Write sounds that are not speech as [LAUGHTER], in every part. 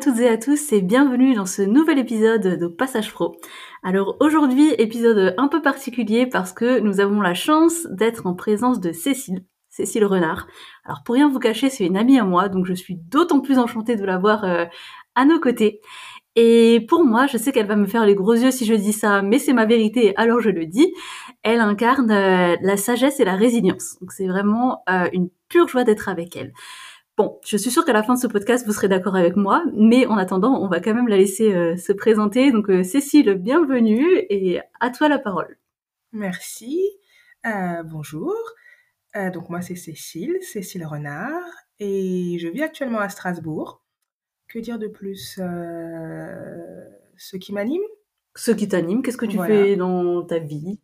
toutes et à tous et bienvenue dans ce nouvel épisode de Passage Pro. Alors aujourd'hui, épisode un peu particulier parce que nous avons la chance d'être en présence de Cécile, Cécile Renard. Alors pour rien vous cacher, c'est une amie à moi, donc je suis d'autant plus enchantée de la voir euh, à nos côtés. Et pour moi, je sais qu'elle va me faire les gros yeux si je dis ça, mais c'est ma vérité, alors je le dis. Elle incarne euh, la sagesse et la résilience. Donc c'est vraiment euh, une pure joie d'être avec elle. Bon, je suis sûre qu'à la fin de ce podcast, vous serez d'accord avec moi, mais en attendant, on va quand même la laisser euh, se présenter. Donc, euh, Cécile, bienvenue et à toi la parole. Merci. Euh, bonjour. donc, moi, c'est Cécile, Cécile Renard, et je vis actuellement à Strasbourg. Que dire de plus Ce qui m'anime? Ce qui t'anime, qu'est-ce que tu fais dans ta vie?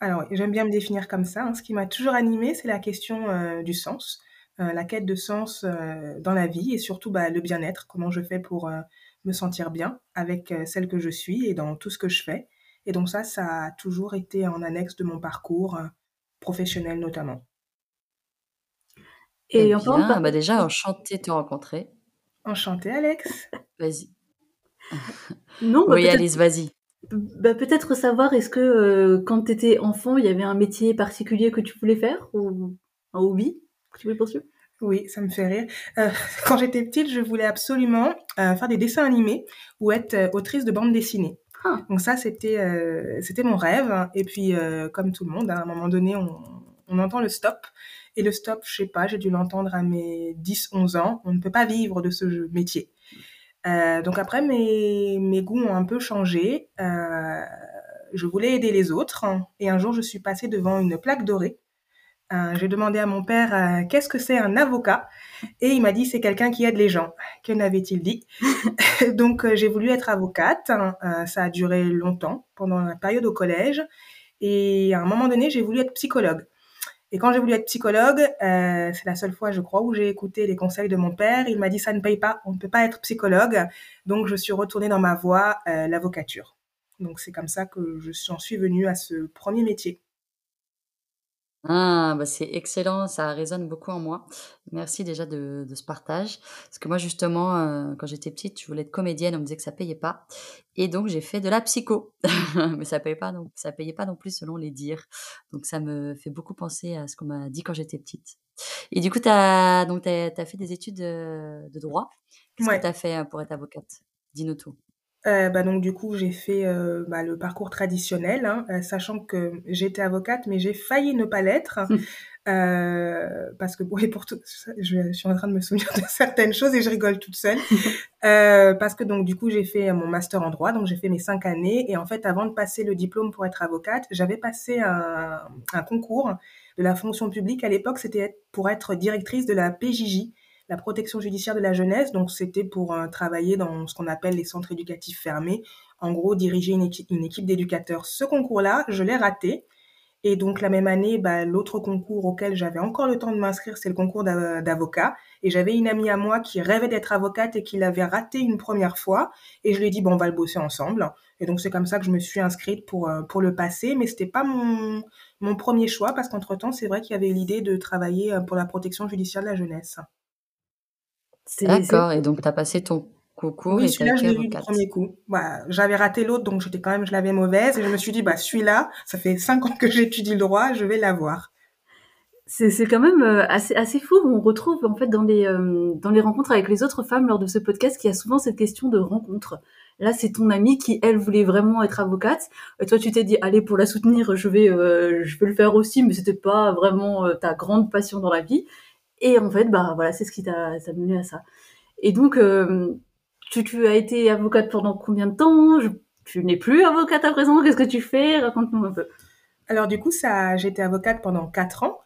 Alors, j'aime bien me définir comme ça. Hein. Ce qui m'a toujours animé, c'est la question du sens. Euh, la quête de sens euh, dans la vie et surtout bah, le bien-être, comment je fais pour euh, me sentir bien avec celle que je suis et dans tout ce que je fais. Et donc ça, ça a toujours été en annexe de mon parcours professionnel notamment. Et, en bien, bah déjà, [LAUGHS] enchanté de te rencontrer. Enchanté, Alex. Vas-y. [LAUGHS] non, bah, oui, Alice, vas-y. Bah, peut-être savoir, est-ce que quand tu étais enfant, il y avait un métier particulier que tu voulais faire ou un hobby? Tu poursuivre? Oui, ça me fait rire. Euh, [LAUGHS] quand j'étais petite, je voulais absolument euh, faire des dessins animés ou être euh, autrice de bande dessinée. Ah. Donc ça, c'était c'était mon rêve. Et puis, comme tout le monde, à un moment donné, on, on entend le stop. Et le stop, je sais pas, j'ai dû l'entendre à mes 10-11 ans. On ne peut pas vivre de ce métier. donc après, mes, mes goûts ont un peu changé. je voulais aider les autres. Et un jour, je suis passée devant une plaque dorée euh, j'ai demandé à mon père euh, qu'est-ce que c'est un avocat? Et il m'a dit c'est quelqu'un qui aide les gens. Que n'avait-il dit? [LAUGHS] Donc euh, j'ai voulu être avocate. Hein. ça a duré longtemps pendant la période au collège et à un moment donné j'ai voulu être psychologue. Et quand j'ai voulu être psychologue, c'est la seule fois, je crois, où j'ai écouté les conseils de mon père. Il m'a dit ça ne paye pas, on ne peut pas être psychologue. Donc je suis retournée dans ma voie, l'avocature. Donc c'est comme ça que je suis venue à ce premier métier. Ah, bah, c'est excellent, ça résonne beaucoup en moi. Merci déjà de, de ce partage. Parce que moi, justement, euh, quand j'étais petite, je voulais être comédienne, on me disait que ça payait pas. Et donc, j'ai fait de la psycho. [LAUGHS] Mais ça payait pas, donc ça payait pas non plus selon les dires. Donc, ça me fait beaucoup penser à ce qu'on m'a dit quand j'étais petite. Et du coup, tu as, donc, t'as, as fait des études de, de droit. Qu'est-ce que tu as fait euh, pour être avocate? Dis-nous tout. Euh, bah, donc du coup, j'ai fait euh, bah, le parcours traditionnel, hein, euh, sachant que j'étais avocate, mais j'ai failli ne pas l'être. Mmh. parce que pour, pour tout, je, suis en train de me souvenir de certaines choses et je rigole toute seule. [LAUGHS] parce que donc du coup, j'ai fait mon master en droit, donc j'ai fait mes cinq années. Et en fait, avant de passer le diplôme pour être avocate, j'avais passé un, un concours de la fonction publique. À l'époque, c'était pour être directrice de la PJJ, la protection judiciaire de la jeunesse. Donc, c'était pour euh, travailler dans ce qu'on appelle les centres éducatifs fermés. En gros, diriger une équipe, d'éducateurs. Ce concours-là, je l'ai raté. Et donc, la même année, bah, l'autre concours auquel j'avais encore le temps de m'inscrire, c'est le concours d'avocat. Et j'avais une amie à moi qui rêvait d'être avocate et qui l'avait raté une première fois. Et je lui ai dit, bon, on va le bosser ensemble. Et donc, c'est comme ça que je me suis inscrite pour, euh, le passer. Mais c'était pas mon, mon premier choix parce qu'entre-temps, c'est vrai qu'il y avait l'idée de travailler euh, pour la protection judiciaire de la jeunesse. D'accord, et donc tu as passé ton concours oui, celui-là, je l'ai eu du premier coup. Bah, j'avais raté l'autre, donc j'étais quand même, je l'avais mauvaise, et je me suis dit, bah, celui-là, ça fait cinq ans que j'étudie le droit, je vais l'avoir. C'est, c'est quand même euh, assez, assez fou. On retrouve en fait dans les, euh, dans les rencontres avec les autres femmes lors de ce podcast qu'il y a souvent cette question de rencontre. Là, c'est ton amie qui, elle, voulait vraiment être avocate. Et toi, tu t'es dit, allez, pour la soutenir, je vais, euh, je vais le faire aussi, mais c'était pas vraiment ta grande passion dans la vie. Et en fait, bah voilà, c'est ce qui t'a mené à ça. Et donc, euh, tu, as été avocate pendant combien de temps? Tu n'es plus avocate à présent? Qu'est-ce que tu fais? Raconte-nous un peu. Alors du coup, ça, j'ai été avocate pendant quatre ans.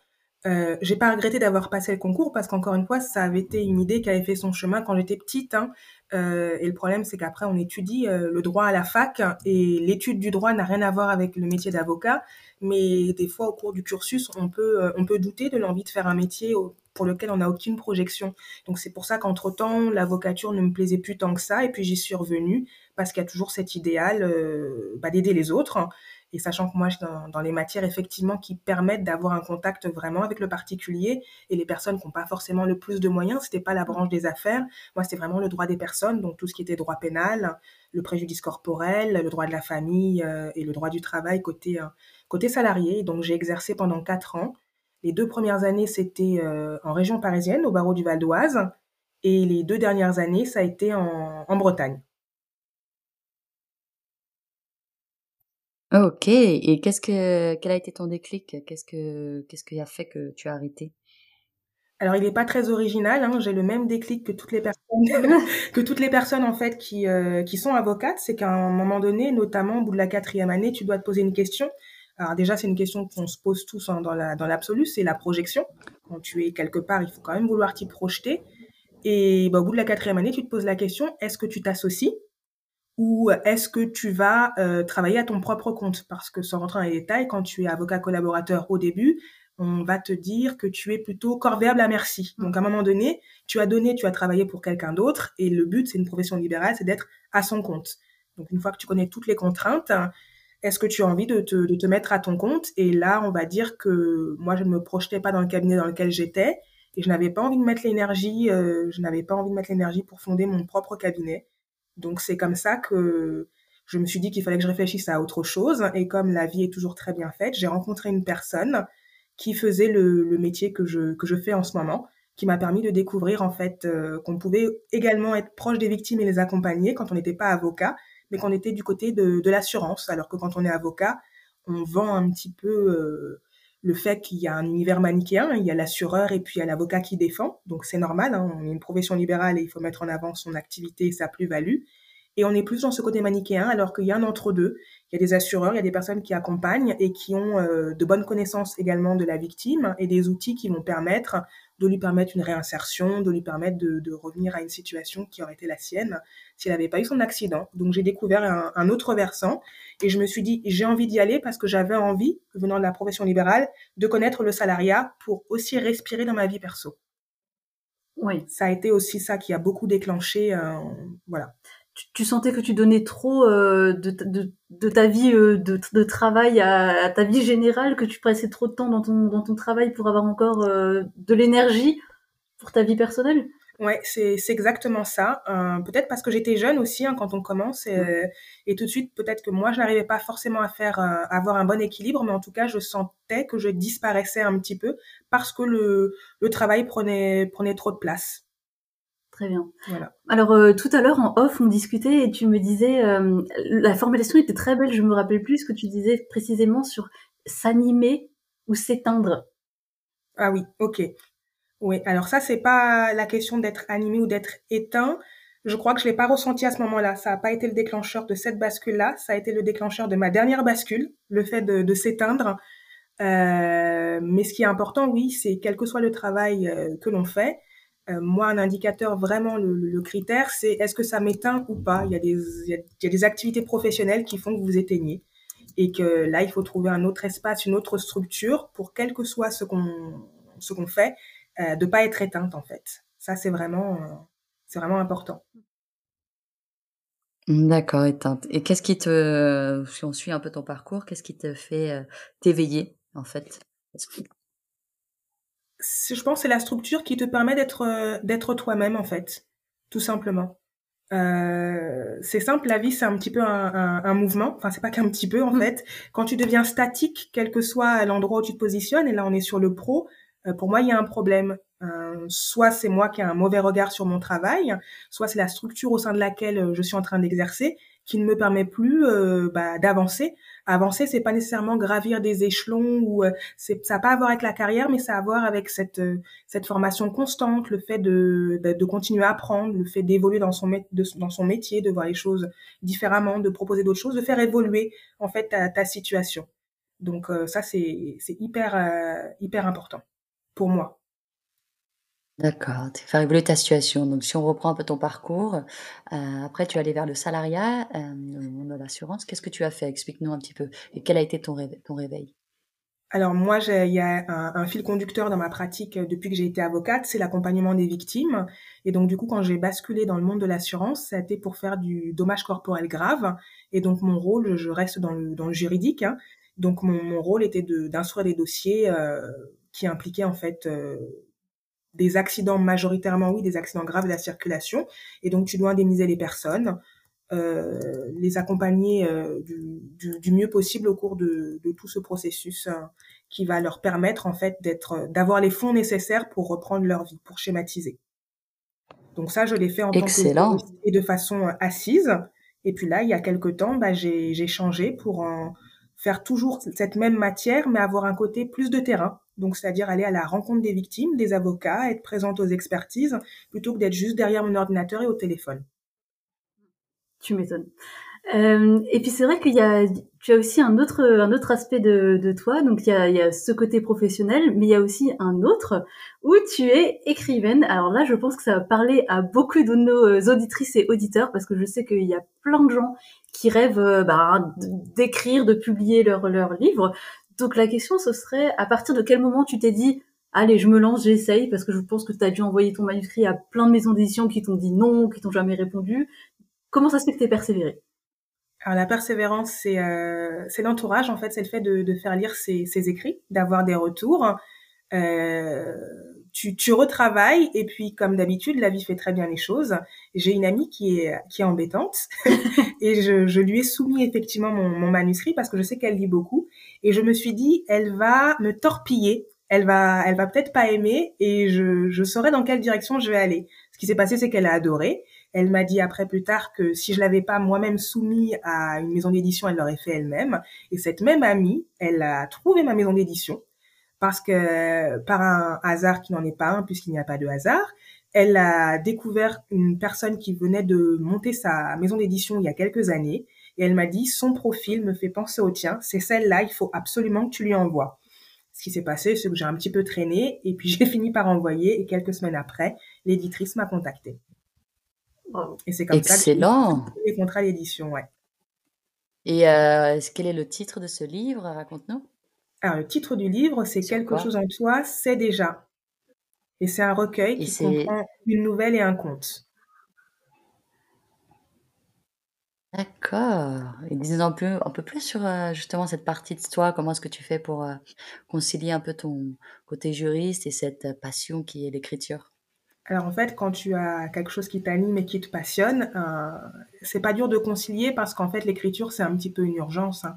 Euh, j'ai pas regretté d'avoir passé le concours parce qu'encore une fois, ça avait été une idée qui avait fait son chemin quand j'étais petite. Hein. Euh, et le problème, c'est qu'après, on étudie euh, le droit à la fac et l'étude du droit n'a rien à voir avec le métier d'avocat. Mais des fois, au cours du cursus, on peut, on peut douter de l'envie de faire un métier pour lequel on n'a aucune projection. Donc c'est pour ça qu'entre-temps, l'avocature ne me plaisait plus tant que ça. Et puis j'y suis revenue parce qu'il y a toujours cet idéal bah, d'aider les autres. Et sachant que moi, je suis dans, les matières effectivement qui permettent d'avoir un contact vraiment avec le particulier et les personnes qui n'ont pas forcément le plus de moyens, c'était pas la branche des affaires. Moi, c'était vraiment le droit des personnes, donc tout ce qui était droit pénal, le préjudice corporel, le droit de la famille euh, et le droit du travail côté euh, côté salarié. Donc j'ai exercé pendant quatre ans. Les deux premières années, c'était euh, en région parisienne, au barreau du Val d'Oise, et les deux dernières années, ça a été en, en Bretagne. OK et qu'est-ce que quel a été ton déclic? Qu'est-ce que qu'est-ce qui a fait que tu as arrêté? Alors il n'est pas très original, hein, j'ai le même déclic que toutes les personnes [LAUGHS] que toutes les personnes en fait qui, euh, qui sont avocates, c'est qu'à un moment donné, notamment au bout de la quatrième année, tu dois te poser une question. Alors déjà, c'est une question qu'on se pose tous hein, dans la dans l'absolu, c'est la projection. Quand tu es quelque part, il faut quand même vouloir t'y projeter. Et bah, au bout de la quatrième année, tu te poses la question, est-ce que tu t'associes ou est-ce que tu vas euh, travailler à ton propre compte? Parce que sans rentrer dans les détails, quand tu es avocat collaborateur au début, on va te dire que tu es plutôt corvéable à merci. Donc à un moment donné, tu as donné, tu as travaillé pour quelqu'un d'autre, et le but, c'est une profession libérale, c'est d'être à son compte. Donc une fois que tu connais toutes les contraintes, est-ce que tu as envie de te, de te mettre à ton compte? Et là, on va dire que moi, je ne me projetais pas dans le cabinet dans lequel j'étais, et je n'avais pas envie de mettre l'énergie, euh, je n'avais pas envie de mettre l'énergie pour fonder mon propre cabinet. Donc c'est comme ça que je me suis dit qu'il fallait que je réfléchisse à autre chose. Et comme la vie est toujours très bien faite, j'ai rencontré une personne qui faisait le, métier que je, que je fais en ce moment, qui m'a permis de découvrir en fait euh, qu'on pouvait également être proche des victimes et les accompagner quand on n'était pas avocat, mais qu'on était du côté de, de l'assurance, alors que quand on est avocat, on vend un petit peu euh, le fait qu'il y a un univers manichéen, il y a l'assureur et puis il y a l'avocat qui défend, donc c'est normal, hein, on est une profession libérale et il faut mettre en avant son activité et sa plus-value. Et on est plus dans ce côté manichéen alors qu'il y a un entre-deux. Il y a des assureurs, il y a des personnes qui accompagnent et qui ont euh, de bonnes connaissances également de la victime et des outils qui vont permettre de lui permettre une réinsertion, de lui permettre de, revenir à une situation qui aurait été la sienne s'il n'avait pas eu son accident. Donc j'ai découvert un, autre versant et je me suis dit j'ai envie d'y aller parce que j'avais envie, venant de la profession libérale, de connaître le salariat pour aussi respirer dans ma vie perso. Oui. Ça a été aussi ça qui a beaucoup déclenché, euh, voilà tu, sentais que tu donnais trop euh, de, de, de, ta vie euh, de, de, travail à, ta vie générale, que tu passais trop de temps dans ton, dans ton travail pour avoir encore euh, de l'énergie pour ta vie personnelle? Ouais, c'est exactement ça. peut-être parce que j'étais jeune aussi hein, quand on commence et, et tout de suite peut-être que moi je n'arrivais pas forcément à faire avoir un bon équilibre, mais en tout cas je sentais que je disparaissais un petit peu parce que le, le travail prenait prenait trop de place. Très bien. Voilà. Alors euh, tout à l'heure en off, on discutait et tu me disais euh, la formulation était très belle. Je me rappelle plus ce que tu disais précisément sur s'animer ou s'éteindre. Ah oui, ok. Oui. Alors ça c'est pas la question d'être animé ou d'être éteint. Je crois que je l'ai pas ressenti à ce moment-là. Ça n'a pas été le déclencheur de cette bascule-là. Ça a été le déclencheur de ma dernière bascule, le fait de, de s'éteindre. Euh, mais ce qui est important, oui, c'est quel que soit le travail que l'on fait, euh, moi, un indicateur, vraiment, le, critère, c'est est-ce que ça m'éteint ou pas? Il y, a des, activités professionnelles qui font que vous éteignez. Et que là, il faut trouver un autre espace, une autre structure pour quel que soit ce qu'on ce qu'on fait, euh, de pas être éteinte en fait. Ça, c'est vraiment, euh, c'est vraiment important. D'accord, éteinte. Et qu'est-ce qui te, si on suit un peu ton parcours, qu'est-ce qui te fait euh, t'éveiller en fait? Je pense c'est la structure qui te permet d'être euh, d'être toi-même en fait, tout simplement. Euh, c'est simple, la vie c'est un petit peu un, un, mouvement. Enfin c'est pas qu'un petit peu en mmh. fait. Quand tu deviens statique, quel que soit l'endroit où tu te positionnes, et là on est sur le pro, euh, pour moi il y a un problème. Euh, soit c'est moi qui ai un mauvais regard sur mon travail, soit c'est la structure au sein de laquelle je suis en train d'exercer qui ne me permet plus bah, d'avancer avancer, c'est pas nécessairement gravir des échelons ou euh, c'est ça n'a pas à voir avec la carrière, mais ça a à voir avec cette euh, cette formation constante, le fait de de, continuer à apprendre, le fait d'évoluer dans son dans son métier, de voir les choses différemment, de proposer d'autres choses, de faire évoluer en fait ta, ta situation. Donc euh, ça c'est c'est hyper hyper important pour moi. D'accord, faire évoluer ta situation. Donc, si on reprend un peu ton parcours, euh, après, tu es allé vers le salariat, euh, le monde de l'assurance. Qu'est-ce que tu as fait? Explique-nous un petit peu. Et quel a été ton? Ton réveil? alors moi, il y a un, fil conducteur dans ma pratique depuis que j'ai été avocate, c'est l'accompagnement des victimes. Et donc du coup, quand j'ai basculé dans le monde de l'assurance, ça a été pour faire du dommage corporel grave. Et donc mon rôle, je reste dans le, dans le juridique. Hein. Donc mon, rôle était d'instruire des dossiers euh, qui impliquaient en fait euh, des accidents majoritairement, oui, des accidents graves de la circulation. Et donc tu dois indemniser les personnes. Euh, les accompagner euh, du, mieux possible au cours de, tout ce processus hein, qui va leur permettre en fait d'être, d'avoir les fonds nécessaires pour reprendre leur vie, pour schématiser. Donc ça, je l'ai fait en Excellent. tant que et de façon euh, assise. Et puis là, il y a quelque temps, bah, j'ai, j'ai changé pour faire toujours cette même matière, mais avoir un côté plus de terrain. Donc, c'est-à-dire aller à la rencontre des victimes, des avocats, être présente aux expertises, plutôt que d'être juste derrière mon ordinateur et au téléphone. Tu m'étonnes. Euh, et puis c'est vrai qu'il y a, tu as aussi un autre, un autre aspect de, de toi. Donc il y, a, il y a ce côté professionnel, mais il y a aussi un autre où tu es écrivaine. Alors là, je pense que ça va parler à beaucoup de nos auditrices et auditeurs parce que je sais qu'il y a plein de gens qui rêvent euh, bah, d'écrire, de publier leurs leur livres. Donc la question, ce serait à partir de quel moment tu t'es dit allez, je me lance, j'essaye, parce que je pense que tu as dû envoyer ton manuscrit à plein de maisons d'édition qui t'ont dit non, qui t'ont jamais répondu. Comment ça se fait que tu persévéré? Alors la persévérance, c'est euh, l'entourage en fait, c'est le fait de, de faire lire ses, ses écrits, d'avoir des retours. Euh, tu, tu retravailles et puis comme d'habitude, la vie fait très bien les choses. J'ai une amie qui est qui est embêtante [LAUGHS] et je, je lui ai soumis effectivement mon, mon manuscrit parce que je sais qu'elle lit beaucoup et je me suis dit elle va me torpiller, elle va elle va peut-être pas aimer et je je saurai dans quelle direction je vais aller. Ce qui s'est passé, c'est qu'elle a adoré elle m'a dit après plus tard que si je l'avais pas moi-même soumis à une maison d'édition, elle l'aurait fait elle-même. Et cette même amie, elle a trouvé ma maison d'édition parce que par un hasard qui n'en est pas un puisqu'il n'y a pas de hasard, elle a découvert une personne qui venait de monter sa maison d'édition il y a quelques années et elle m'a dit son profil me fait penser au tien, c'est celle-là, il faut absolument que tu lui envoies. Ce qui s'est passé, c'est que j'ai un petit peu traîné et puis [LAUGHS] j'ai fini par envoyer et quelques semaines après, l'éditrice m'a contactée. Et c'est comme Excellent. ça que les contrats d'édition, ouais. Et euh, quel est le titre de ce livre? Raconte-nous. Alors, le titre du livre, c'est Quelque chose en toi, c'est déjà. Et c'est un recueil qui comprend une nouvelle et un conte. D'accord. Et dis-nous un peu, un peu plus sur euh, justement cette partie de toi. Comment est-ce que tu fais pour euh, concilier un peu ton côté juriste et cette passion qui est l'écriture? Alors en fait, quand tu as quelque chose qui t'anime et qui te passionne, euh, c'est pas dur de concilier parce qu'en fait l'écriture c'est un petit peu une urgence. Hein.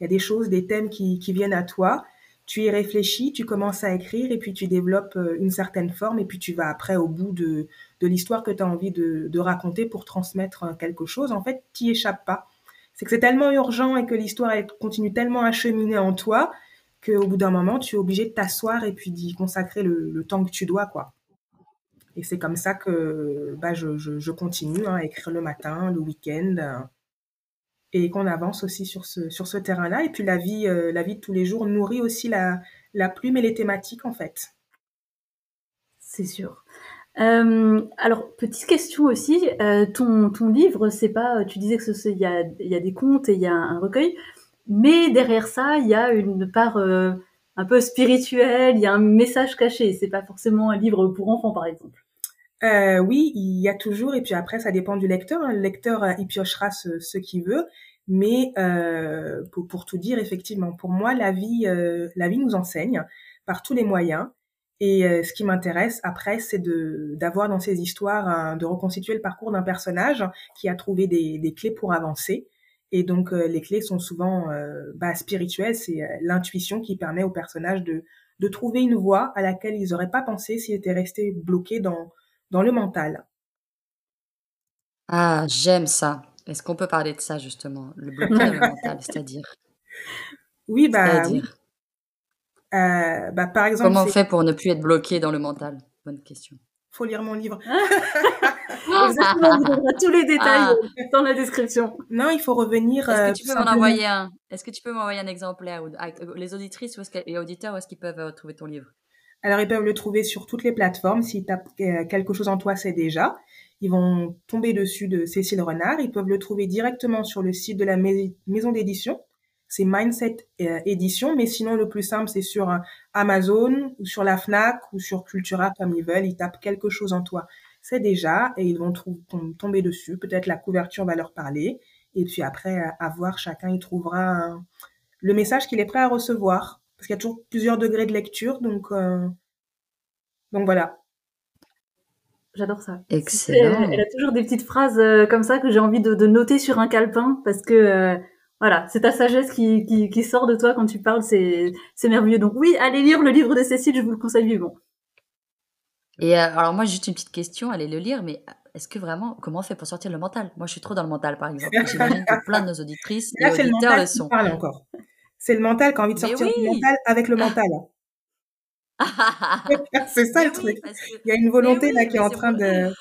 Il y a des choses, des thèmes qui, viennent à toi, tu y réfléchis, tu commences à écrire et puis tu développes euh, une certaine forme et puis tu vas après au bout de, l'histoire que tu as envie de, raconter pour transmettre euh, quelque chose. En fait, tu échappes pas. C'est que c'est tellement urgent et que l'histoire continue tellement à cheminer en toi qu'au bout d'un moment tu es obligé de t'asseoir et puis d'y consacrer le, le temps que tu dois quoi. Et c'est comme ça que bah, je, je, continue hein, à écrire le matin, le week-end, euh, et qu'on avance aussi sur ce, sur ce terrain-là. Et puis la vie, euh, la vie de tous les jours nourrit aussi la, la plume et les thématiques, en fait. C'est sûr. Euh, alors, petite question aussi, ton, ton livre, c'est pas, tu disais que il y a, y a des contes et il y a un recueil, mais derrière ça, il y a une part un peu spirituelle, il y a un message caché. C'est pas forcément un livre pour enfants, par exemple. Euh, oui, il y a toujours, et puis après, ça dépend du lecteur. Hein. Le lecteur, euh, il piochera ce, qu'il veut. Mais euh, pour, tout dire, effectivement, pour moi, la vie, euh, la vie nous enseigne par tous les moyens. Et euh, ce qui m'intéresse après, c'est de d'avoir dans ces histoires, de reconstituer le parcours d'un personnage qui a trouvé des, des, clés pour avancer. Et donc, les clés sont souvent bah, spirituelles. C'est l'intuition qui permet aux personnages de de trouver une voie à laquelle ils n'auraient pas pensé s'ils étaient restés bloqués dans dans le mental. Ah, j'aime ça. Est-ce qu'on peut parler de ça justement, le blocage dans [LAUGHS] le mental, c'est-à-dire? Oui, bah, oui. Euh, bah, par exemple. Comment on fait pour ne plus être bloqué dans le mental? Bonne question. Faut lire mon livre. [LAUGHS] Exactement, vous tous les détails ah. dans la description. Non, il faut revenir. Est-ce que euh, tu peux m'en envoyer un? Est-ce que tu peux m'envoyer un exemplaire Les auditrices et auditeurs, où est-ce qu'ils peuvent euh, trouver ton livre? Alors, ils peuvent le trouver sur toutes les plateformes. S'ils tapent euh, quelque chose en toi, c'est déjà. Ils vont tomber dessus de Cécile Renard. Ils peuvent le trouver directement sur le site de la maison d'édition, c'est Mindset euh, Édition, mais sinon le plus simple c'est sur Amazon ou sur la Fnac ou sur Cultura comme ils veulent, ils tapent quelque chose en toi. C'est déjà et ils vont tomber dessus. Peut-être la couverture va leur parler et puis après à voir chacun il trouvera le message qu'il est prêt à recevoir parce qu'il y a toujours plusieurs degrés de lecture donc donc voilà. J'adore ça. Excellent. Elle, a toujours des petites phrases euh, comme ça que j'ai envie de, noter sur un calepin parce que euh, voilà, c'est ta sagesse qui, qui, sort de toi quand tu parles, c'est merveilleux. Donc oui, allez lire le livre de Cécile, je vous le conseille vivement. Et euh, alors moi, juste une petite question, allez le lire, mais est-ce que vraiment, comment on fait pour sortir le mental? Moi, je suis trop dans le mental, par exemple. J'imagine que plein de nos auditrices [LAUGHS] et auditeurs le, sont. encore. C'est le mental qui a envie de sortir le mental avec le mental. [LAUGHS] [LAUGHS] c'est ça le truc. Il y a une volonté là qui est en train de,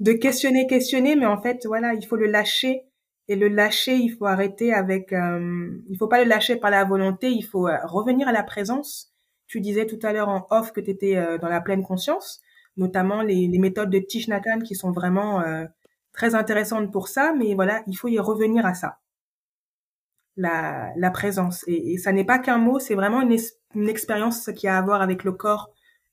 de questionner, questionner, mais en fait, voilà, il faut le lâcher. Et le lâcher, il faut arrêter avec, euh, il faut pas le lâcher par la volonté, il faut euh, revenir à la présence. Tu disais tout à l'heure en off que tu étais euh, dans la pleine conscience, notamment les, les méthodes de Thich qui sont vraiment très intéressantes pour ça, mais voilà, il faut y revenir à ça la, la présence. Et, ça n'est pas qu'un mot, c'est vraiment une, une expérience qui a à voir avec le corps.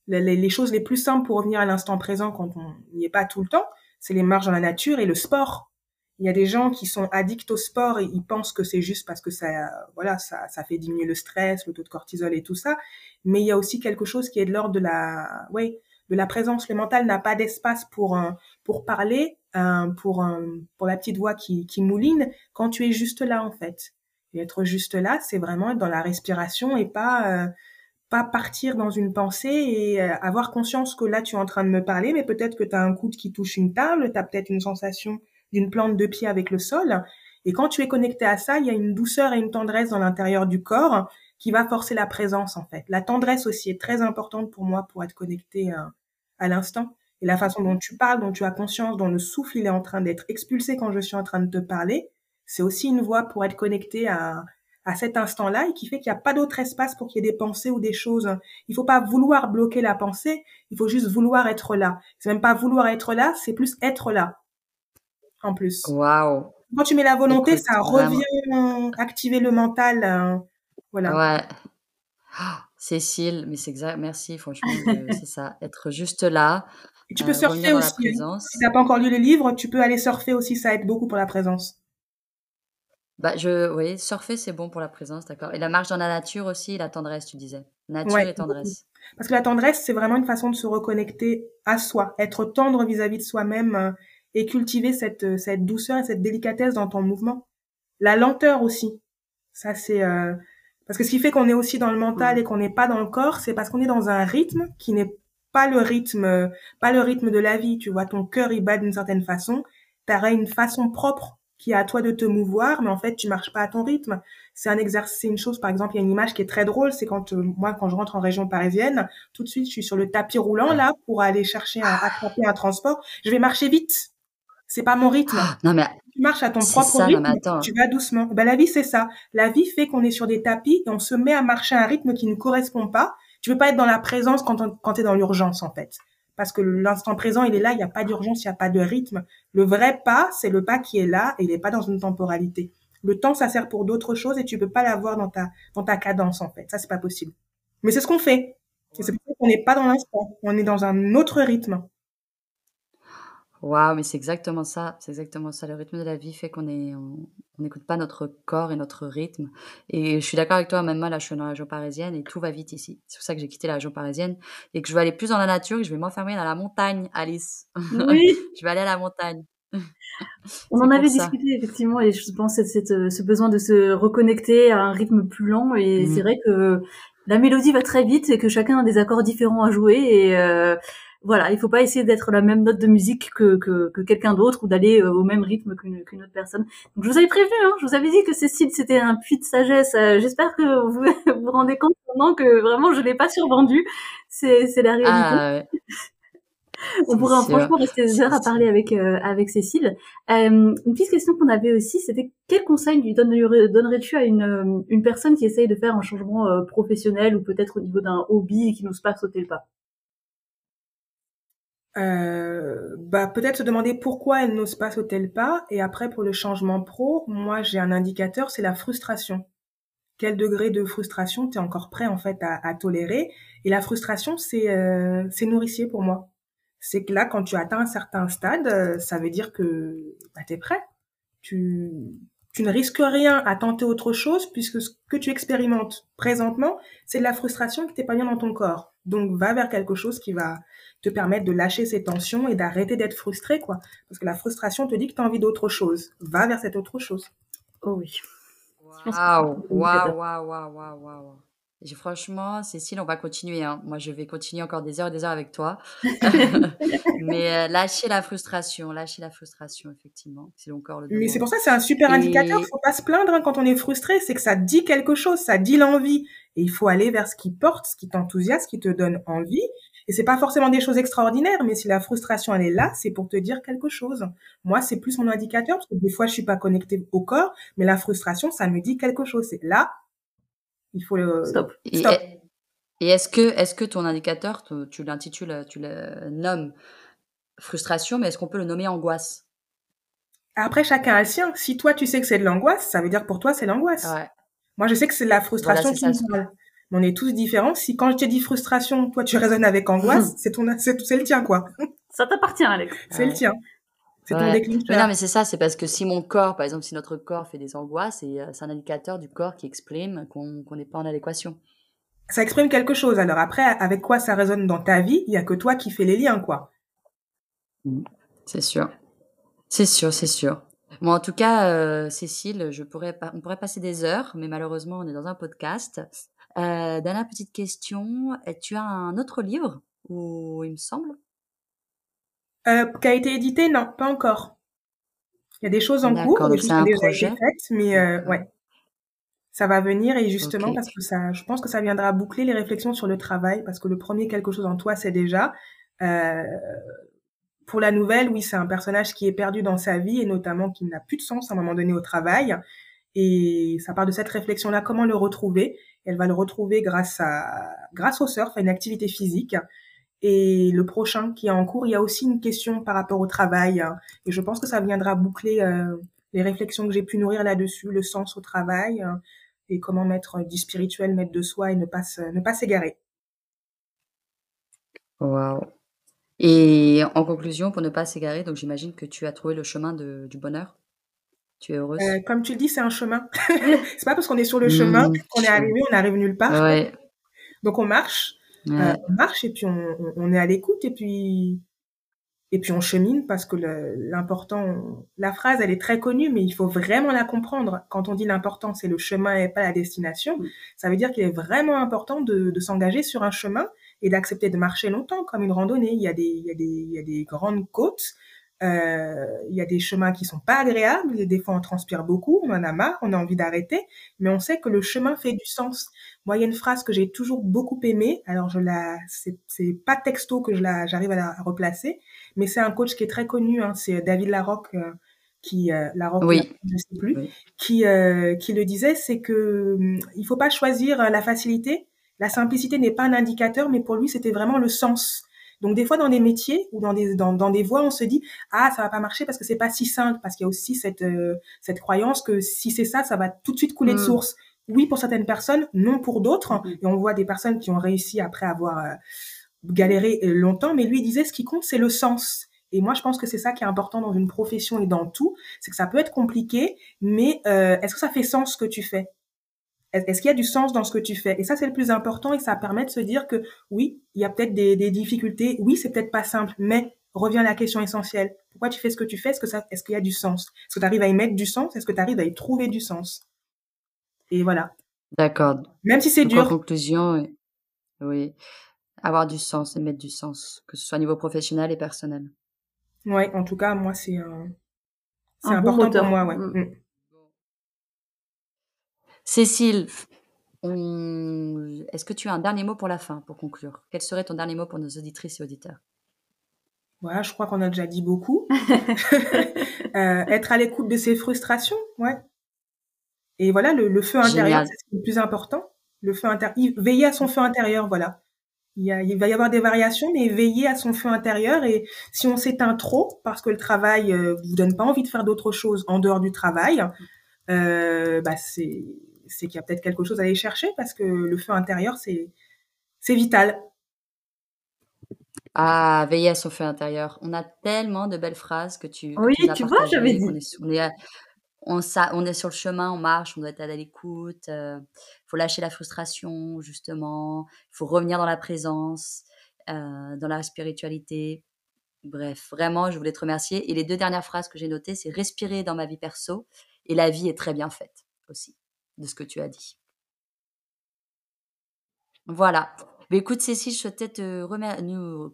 Les, les, choses les plus simples pour revenir à l'instant présent quand on n'y est pas tout le temps, c'est les marches dans la nature et le sport. Il y a des gens qui sont addicts au sport et ils pensent que c'est juste parce que ça, voilà, ça, ça fait diminuer le stress, le taux de cortisol et tout ça. Mais il y a aussi quelque chose qui est de l'ordre de la, ouais, de la présence. Le mental n'a pas d'espace pour pour parler, pour pour la petite voix qui, qui mouline quand tu es juste là en fait. Et être juste là, c'est vraiment être dans la respiration et pas euh, pas partir dans une pensée et euh, avoir conscience que là tu es en train de me parler, mais peut-être que tu as un coude qui touche une table, tu as peut-être une sensation d'une plante de pied avec le sol. Et quand tu es connecté à ça, il y a une douceur et une tendresse dans l'intérieur du corps qui va forcer la présence en fait. La tendresse aussi est très importante pour moi pour être connecté euh, à l'instant. Et la façon dont tu parles, dont tu as conscience, dont le souffle il est en train d'être expulsé quand je suis en train de te parler, c'est aussi une voie pour être connecté à, à cet instant-là et qui fait qu'il n'y a pas d'autre espace pour qu'il y ait des pensées ou des choses. Il faut pas vouloir bloquer la pensée, il faut juste vouloir être là. C'est même pas vouloir être là, c'est plus être là. En plus. Waouh. Quand tu mets la volonté, ça revient activer le mental. Euh, voilà. Ouais. Oh, Cécile, mais c'est exact. Merci, franchement, [LAUGHS] c'est ça. Être juste là. Et tu peux euh, surfer aussi. Hein. Si t'as pas encore lu le livre, tu peux aller surfer aussi. Ça aide beaucoup pour la présence. Bah, je, oui, surfer, c'est bon pour la présence, d'accord. Et la marche dans la nature aussi, la tendresse, tu disais. Nature et tendresse. Parce que la tendresse, c'est vraiment une façon de se reconnecter à soi, être tendre vis-à-vis de soi-même euh, et cultiver cette, euh, cette douceur et cette délicatesse dans ton mouvement. La lenteur aussi. Ça, c'est, euh, parce que ce qui fait qu'on est aussi dans le mental et qu'on n'est pas dans le corps, c'est parce qu'on est dans un rythme qui n'est pas le rythme, pas le rythme de la vie. Tu vois, ton cœur, il bat d'une certaine façon. T'aurais une façon propre qui est à toi de te mouvoir, mais en fait, tu marches pas à ton rythme. C'est un exercice, c'est une chose, par exemple, il y a une image qui est très drôle, c'est quand, euh, moi, quand je rentre en région parisienne, tout de suite, je suis sur le tapis roulant, là, pour aller chercher à attraper un transport. Je vais marcher vite. C'est pas mon rythme. [GASPS] Non, mais. Tu marches à ton propre rythme, tu vas doucement. Ben, la vie, c'est ça. La vie fait qu'on est sur des tapis et on se met à marcher à un rythme qui ne correspond pas. Tu veux pas être dans la présence quand, quand tu es dans l'urgence, en fait parce que l'instant présent, il est là, il n'y a pas d'urgence, il n'y a pas de rythme. Le vrai pas, c'est le pas qui est là et il n'est pas dans une temporalité. Le temps, ça sert pour d'autres choses et tu peux pas l'avoir dans ta, dans ta cadence, en fait. Ça, c'est pas possible. Mais c'est ce qu'on fait. C'est pour ça qu'on n'est pas dans l'instant. On est dans un autre rythme. Waouh, mais c'est exactement ça. C'est exactement ça. Le rythme de la vie fait qu'on est, on n'écoute pas notre corps et notre rythme. Et je suis d'accord avec toi. Même moi, là, je suis dans la région parisienne et tout va vite ici. C'est pour ça que j'ai quitté la région parisienne et que je vais aller plus dans la nature et je vais m'enfermer dans la montagne, Alice. [LAUGHS] Oui. je vais aller à la montagne. [LAUGHS] On en avait discuté effectivement et je pense cette, cette, ce besoin de se reconnecter à un rythme plus lent et mmh. c'est vrai que la mélodie va très vite et que chacun a des accords différents à jouer et euh, voilà, il faut pas essayer d'être la même note de musique que, que, que quelqu'un d'autre ou d'aller euh, au même rythme qu'une autre personne. Donc je vous avais prévenu, hein, je vous avais dit que Cécile c'était un puits de sagesse. Euh, j'espère que vous [LAUGHS] vous rendez compte maintenant que vraiment je l'ai pas survendu. C'est c'est la réalité. Ah, On pourrait franchement rester des heures à parler avec euh, avec Cécile. une petite question qu'on avait aussi, c'était quel conseil lui donnerais-tu à une une personne qui essaye de faire un changement professionnel ou peut-être au niveau d'un hobby et qui n'ose pas sauter le pas? Euh, bah peut-être se demander pourquoi elle n'ose pas sauter pas et après pour le changement pro moi j'ai un indicateur c'est la frustration quel degré de frustration tu es encore prêt en fait à, tolérer? Et la frustration, c'est euh, c'est nourricier pour moi. C'est que là, quand tu atteins un certain stade, euh, ça veut dire que bah, tu es prêt. Tu, tu ne risques rien à tenter autre chose puisque ce que tu expérimentes présentement, c'est de la frustration qui t'est pas bien dans ton corps. Donc va vers quelque chose qui va te permettre de lâcher ces tensions et d'arrêter d'être frustré, quoi. Parce que la frustration te dit que tu as envie d'autre chose. Va vers cette autre chose. Oh oui. Waouh, waouh, waouh, waouh, waouh. Franchement, Cécile, on va continuer. Hein. Moi, je vais continuer encore des heures et des heures avec toi. [LAUGHS] [LAUGHS] Mais euh, lâcher la frustration, lâcher la frustration, effectivement. C'est encore le Mais c'est pour ça que c'est un super indicateur. Il faut pas se plaindre hein, quand on est frustré. C'est que ça dit quelque chose, ça dit l'envie. Et il faut aller vers ce qui porte, ce qui t'enthousiasme, ce qui te donne envie. Et c'est pas forcément des choses extraordinaires, mais si la frustration elle est là, c'est pour te dire quelque chose. Moi, c'est plus mon indicateur parce que des fois je suis pas connectée au corps, mais la frustration, ça me dit quelque chose. C'est là, il faut le stop. Et, est-ce que est-ce que ton indicateur, tu, l'intitules, tu le nommes frustration, mais est-ce qu'on peut le nommer angoisse? Après, chacun a le sien. Si toi tu sais que c'est de l'angoisse, ça veut dire que pour toi c'est l'angoisse. Moi, je sais que c'est la frustration qui me parle on est tous différents. Si quand je te dis frustration, toi tu résonnes avec angoisse, [LAUGHS] c'est ton, c'est, le tien quoi. Ça t'appartient, Alex. C'est le tien. C'est ton déclencheur. non, mais c'est ça, c'est parce que si mon corps, par exemple, si notre corps fait des angoisses, c'est, euh, c'est un indicateur du corps qui exprime qu'on n'est pas en adéquation. Ça exprime quelque chose. Alors après, avec quoi ça résonne dans ta vie Il y a que toi qui fais les liens, quoi. Mmh. C'est sûr. C'est sûr, c'est sûr. Moi, en tout cas, euh, Cécile, je pourrais, on pourrait passer des heures, mais malheureusement, on est dans un podcast. Euh, dernière petite question, tu as un autre livre, ou il me semble? Euh, Qui a été édité Non, pas encore. Il y a des choses en cours, des choses qui déjà faites, mais euh, ouais, ça va venir et justement parce que ça, je pense que ça viendra boucler les réflexions sur le travail, parce que le premier quelque chose en toi, c'est déjà. Euh, pour la nouvelle, oui, c'est un personnage qui est perdu dans sa vie et notamment qui n'a plus de sens à un moment donné au travail. Et ça part de cette réflexion-là, comment le retrouver? Elle va le retrouver grâce à, grâce au surf, à une activité physique. Et le prochain qui est en cours, il y a aussi une question par rapport au travail. Et je pense que ça viendra boucler euh, les réflexions que j'ai pu nourrir là-dessus, le sens au travail euh, et comment mettre du spirituel, mettre de soi et ne pas ne pas s'égarer. Waouh. Et en conclusion, pour ne pas s'égarer, donc j'imagine que tu as trouvé le chemin de, du bonheur. Tu es heureuse euh, Comme tu le dis, c'est un chemin. [LAUGHS] c'est pas parce qu'on est sur le chemin mmh. qu'on est arrivé, on arrive nulle part. Ouais. Donc on marche, euh, on marche et puis on, on est à l'écoute et puis et puis on chemine parce que l'important, la phrase elle est très connue, mais il faut vraiment la comprendre. Quand on dit l'important c'est le chemin et pas la destination, ça veut dire qu'il est vraiment important de, de s'engager sur un chemin et d'accepter de marcher longtemps comme une randonnée. Il y a des, il y a des, il y a des grandes côtes euh, il y a des chemins qui sont pas agréables, des fois on transpire beaucoup, on en a marre, on a envie d'arrêter, mais on sait que le chemin fait du sens. Moi, il y a une phrase que j'ai toujours beaucoup aimée, alors je la, c'est pas texto que je la, j'arrive à la replacer, mais c'est un coach qui est très connu, hein, c'est David Larocque, euh, qui euh, Larocque, oui. je sais plus, qui euh, qui le disait, c'est que hum, il faut pas choisir la facilité. La simplicité n'est pas un indicateur, mais pour lui, c'était vraiment le sens. Donc des fois dans des métiers ou dans des dans, dans des voies, on se dit ah ça va pas marcher parce que c'est pas si simple parce qu'il y a aussi cette euh, cette croyance que si c'est ça, ça va tout de suite couler de mm. source. Oui pour certaines personnes, non pour d'autres. Mm. Et on voit des personnes qui ont réussi après avoir euh, galéré euh, longtemps, mais lui il disait ce qui compte c'est le sens. Et moi, je pense que c'est ça qui est important dans une profession et dans tout, c'est que ça peut être compliqué, mais est-ce que ça fait sens ce que tu fais? Est-ce qu'il y a du sens dans ce que tu fais? Et ça, c'est le plus important et ça permet de se dire que oui, il y a peut-être des, difficultés, oui, c'est peut-être pas simple, mais revient à la question essentielle. Pourquoi tu fais ce que tu fais? Est-ce que ça, est-ce qu'il y a du sens? Est-ce que tu arrives à y mettre du sens? Est-ce que tu arrives à y trouver du sens? Et voilà. D'accord. Même si c'est dur. En conclusion, oui, avoir du sens et mettre du sens, que ce soit au niveau professionnel et personnel. Oui, en tout cas, moi, c'est c'est important pour moi. Ouais. Mm. Mm. Cécile, est-ce que tu as un dernier mot pour la fin, pour conclure? Quel serait ton dernier mot pour nos auditrices et auditeurs? Voilà, je crois qu'on a déjà dit beaucoup. [LAUGHS] [LAUGHS] Euh, être à l'écoute de ses frustrations, ouais. Et voilà, le, feu intérieur, c'est le plus important. Le feu intérieur, veiller à son feu intérieur, voilà. Il, va y avoir des variations, mais veiller à son feu intérieur. Et si on s'éteint trop, parce que le travail euh, vous donne pas envie de faire d'autres choses en dehors du travail, euh, bah c'est c'est qu'il y a peut-être quelque chose à aller chercher parce que le feu intérieur, c'est c'est vital. Ah, veiller à son feu intérieur. On a tellement de belles phrases que tu. Oui, tu vois, j'avais dit. On est, on, on, est sur le chemin, on marche, on doit être à l'écoute. Il euh, faut lâcher la frustration, justement. Il faut revenir dans la présence, euh, dans la spiritualité. Bref, vraiment, je voulais te remercier. Et les deux dernières phrases que j'ai notées, c'est respirer dans ma vie perso et la vie est très bien faite aussi, de ce que tu as dit. Voilà. Mais écoute, Cécile, je souhaitais te remercier,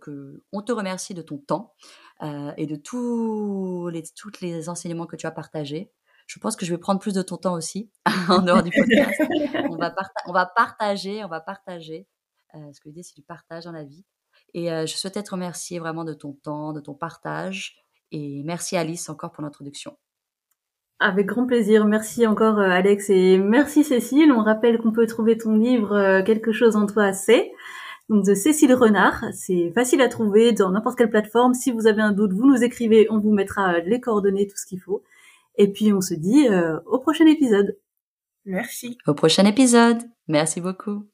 que on te remercie de ton temps euh, et de tous les, les enseignements que tu as partagés. Je pense que je vais prendre plus de ton temps aussi [LAUGHS] en dehors du podcast. [LAUGHS] on, va on va partager, on va partager. Euh, ce que l'idée, c'est du partage dans la vie. Et euh, je souhaitais te remercier vraiment de ton temps, de ton partage. Et merci Alice encore pour l'introduction. Avec grand plaisir. Merci encore euh, Alex et merci Cécile. On rappelle qu'on peut trouver ton livre euh, Quelque chose en toi c'est donc de Cécile Renard. C'est facile à trouver dans n'importe quelle plateforme. Si vous avez un doute, vous nous écrivez, on vous mettra les coordonnées, tout ce qu'il faut. Et puis on se dit au prochain épisode. Merci. Au prochain épisode. Merci beaucoup.